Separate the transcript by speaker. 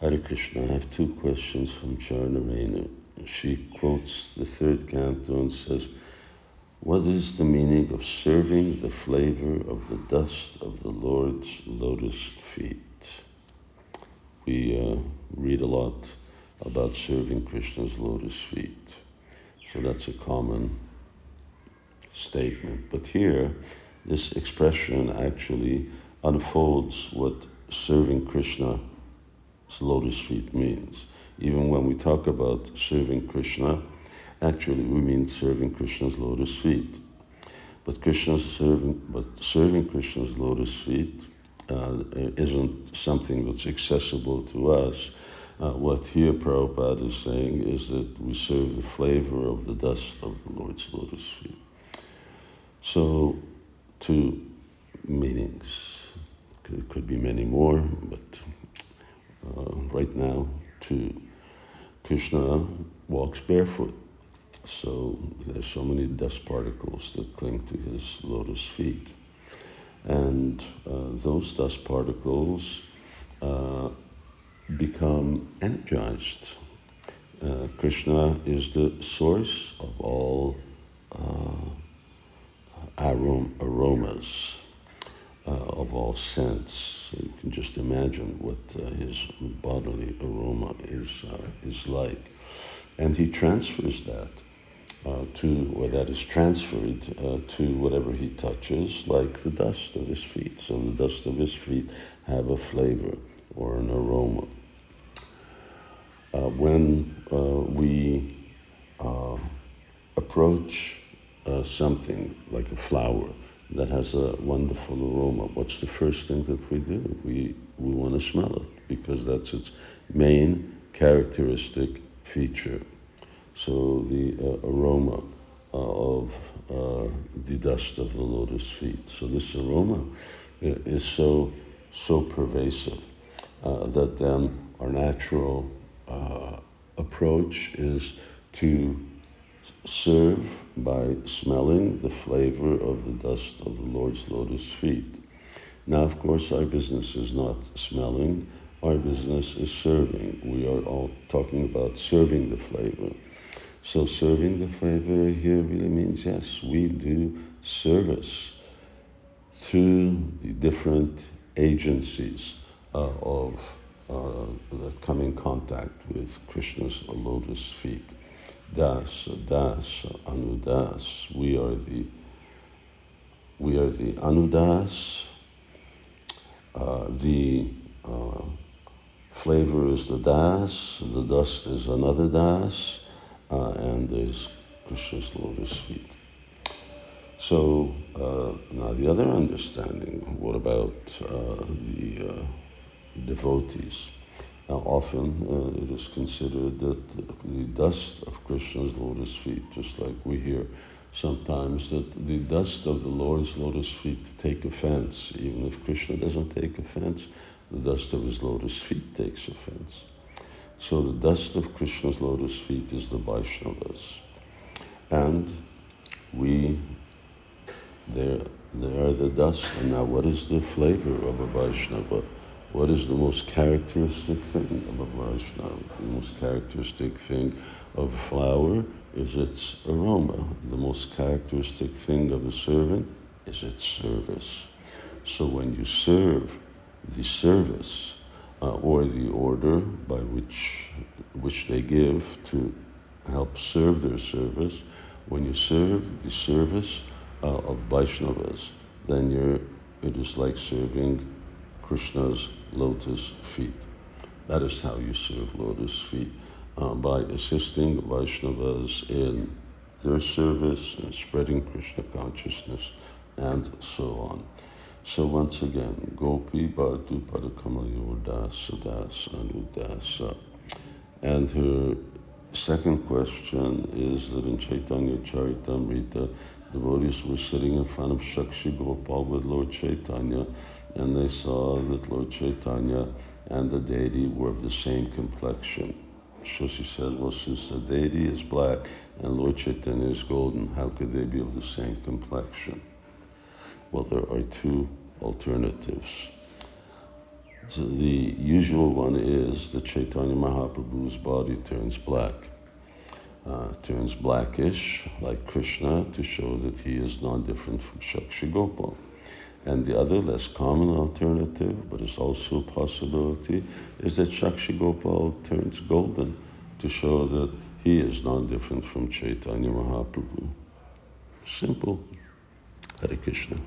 Speaker 1: Hare Krishna, I have two questions from Charna She quotes the third canto and says, What is the meaning of serving the flavor of the dust of the Lord's lotus feet? We uh, read a lot about serving Krishna's lotus feet. So that's a common statement. But here, this expression actually unfolds what serving Krishna lotus feet means. Even when we talk about serving Krishna, actually we mean serving Krishna's lotus feet. But Krishna's serving, but serving Krishna's lotus feet uh, isn't something that's accessible to us. Uh, what here Prabhupada is saying is that we serve the flavor of the dust of the Lord's lotus feet. So, two meanings. It could be many more, but uh, right now to Krishna walks barefoot. So there's so many dust particles that cling to his lotus feet. And uh, those dust particles uh, become energized. Uh, Krishna is the source of all uh, arom- aromas uh, of all scents. So you can just imagine what uh, his bodily aroma is, uh, is like. And he transfers that uh, to, or that is transferred uh, to whatever he touches, like the dust of his feet. So the dust of his feet have a flavor or an aroma. Uh, when we approach something like a flower, that has a wonderful aroma, what's the first thing that we do? We, we want to smell it because that's its main characteristic feature. So the uh, aroma uh, of uh, the dust of the lotus feet. So this aroma is so so pervasive uh, that then our natural uh, approach is to serve by smelling the flavor of the dust of the Lord's lotus feet. Now, of course, our business is not smelling, our business is serving. We are all talking about serving the flavor. So, serving the flavor here really means yes, we do service to the different agencies uh, of uh, that come in contact with Krishna's lotus feet. Das, Das, Anudas. We are the we are the Anudas. Uh, the uh, flavor is the Das, the dust is another Das, uh, and there's Krishna's lotus feet. So uh, now the other understanding, what about uh, the uh, devotees? Now, often uh, it is considered that the dust of Krishna's lotus feet, just like we hear sometimes that the dust of the Lord's lotus feet take offense. Even if Krishna doesn't take offense, the dust of his lotus feet takes offense. So the dust of Krishna's lotus feet is the Vaishnavas. And we, they are the dust. And now what is the flavor of a Vaishnava? What is the most characteristic thing of a Vaishnava? The most characteristic thing of a flower is its aroma. The most characteristic thing of a servant is its service. So when you serve the service uh, or the order by which, which they give to help serve their service, when you serve the service uh, of Vaishnavas, then you're, it is like serving Krishna's lotus feet. That is how you serve lotus feet, uh, by assisting Vaishnavas in their service and spreading Krishna consciousness and so on. So once again, Gopi Bhartu Padakamalayor Dasa Dasa Anudasa. And her second question is that in Chaitanya Charitamrita, devotees were sitting in front of Shakshi Gopal with Lord Chaitanya and they saw that Lord Chaitanya and the deity were of the same complexion. So she said, well, since the deity is black and Lord Chaitanya is golden, how could they be of the same complexion? Well, there are two alternatives. So the usual one is that Chaitanya Mahaprabhu's body turns black. Uh, turns blackish, like Krishna, to show that he is non different from Shakshi Gopal. And the other, less common alternative, but it's also a possibility, is that Shakshi Gopal turns golden to show that he is non different from Chaitanya Mahaprabhu. Simple. Hare Krishna.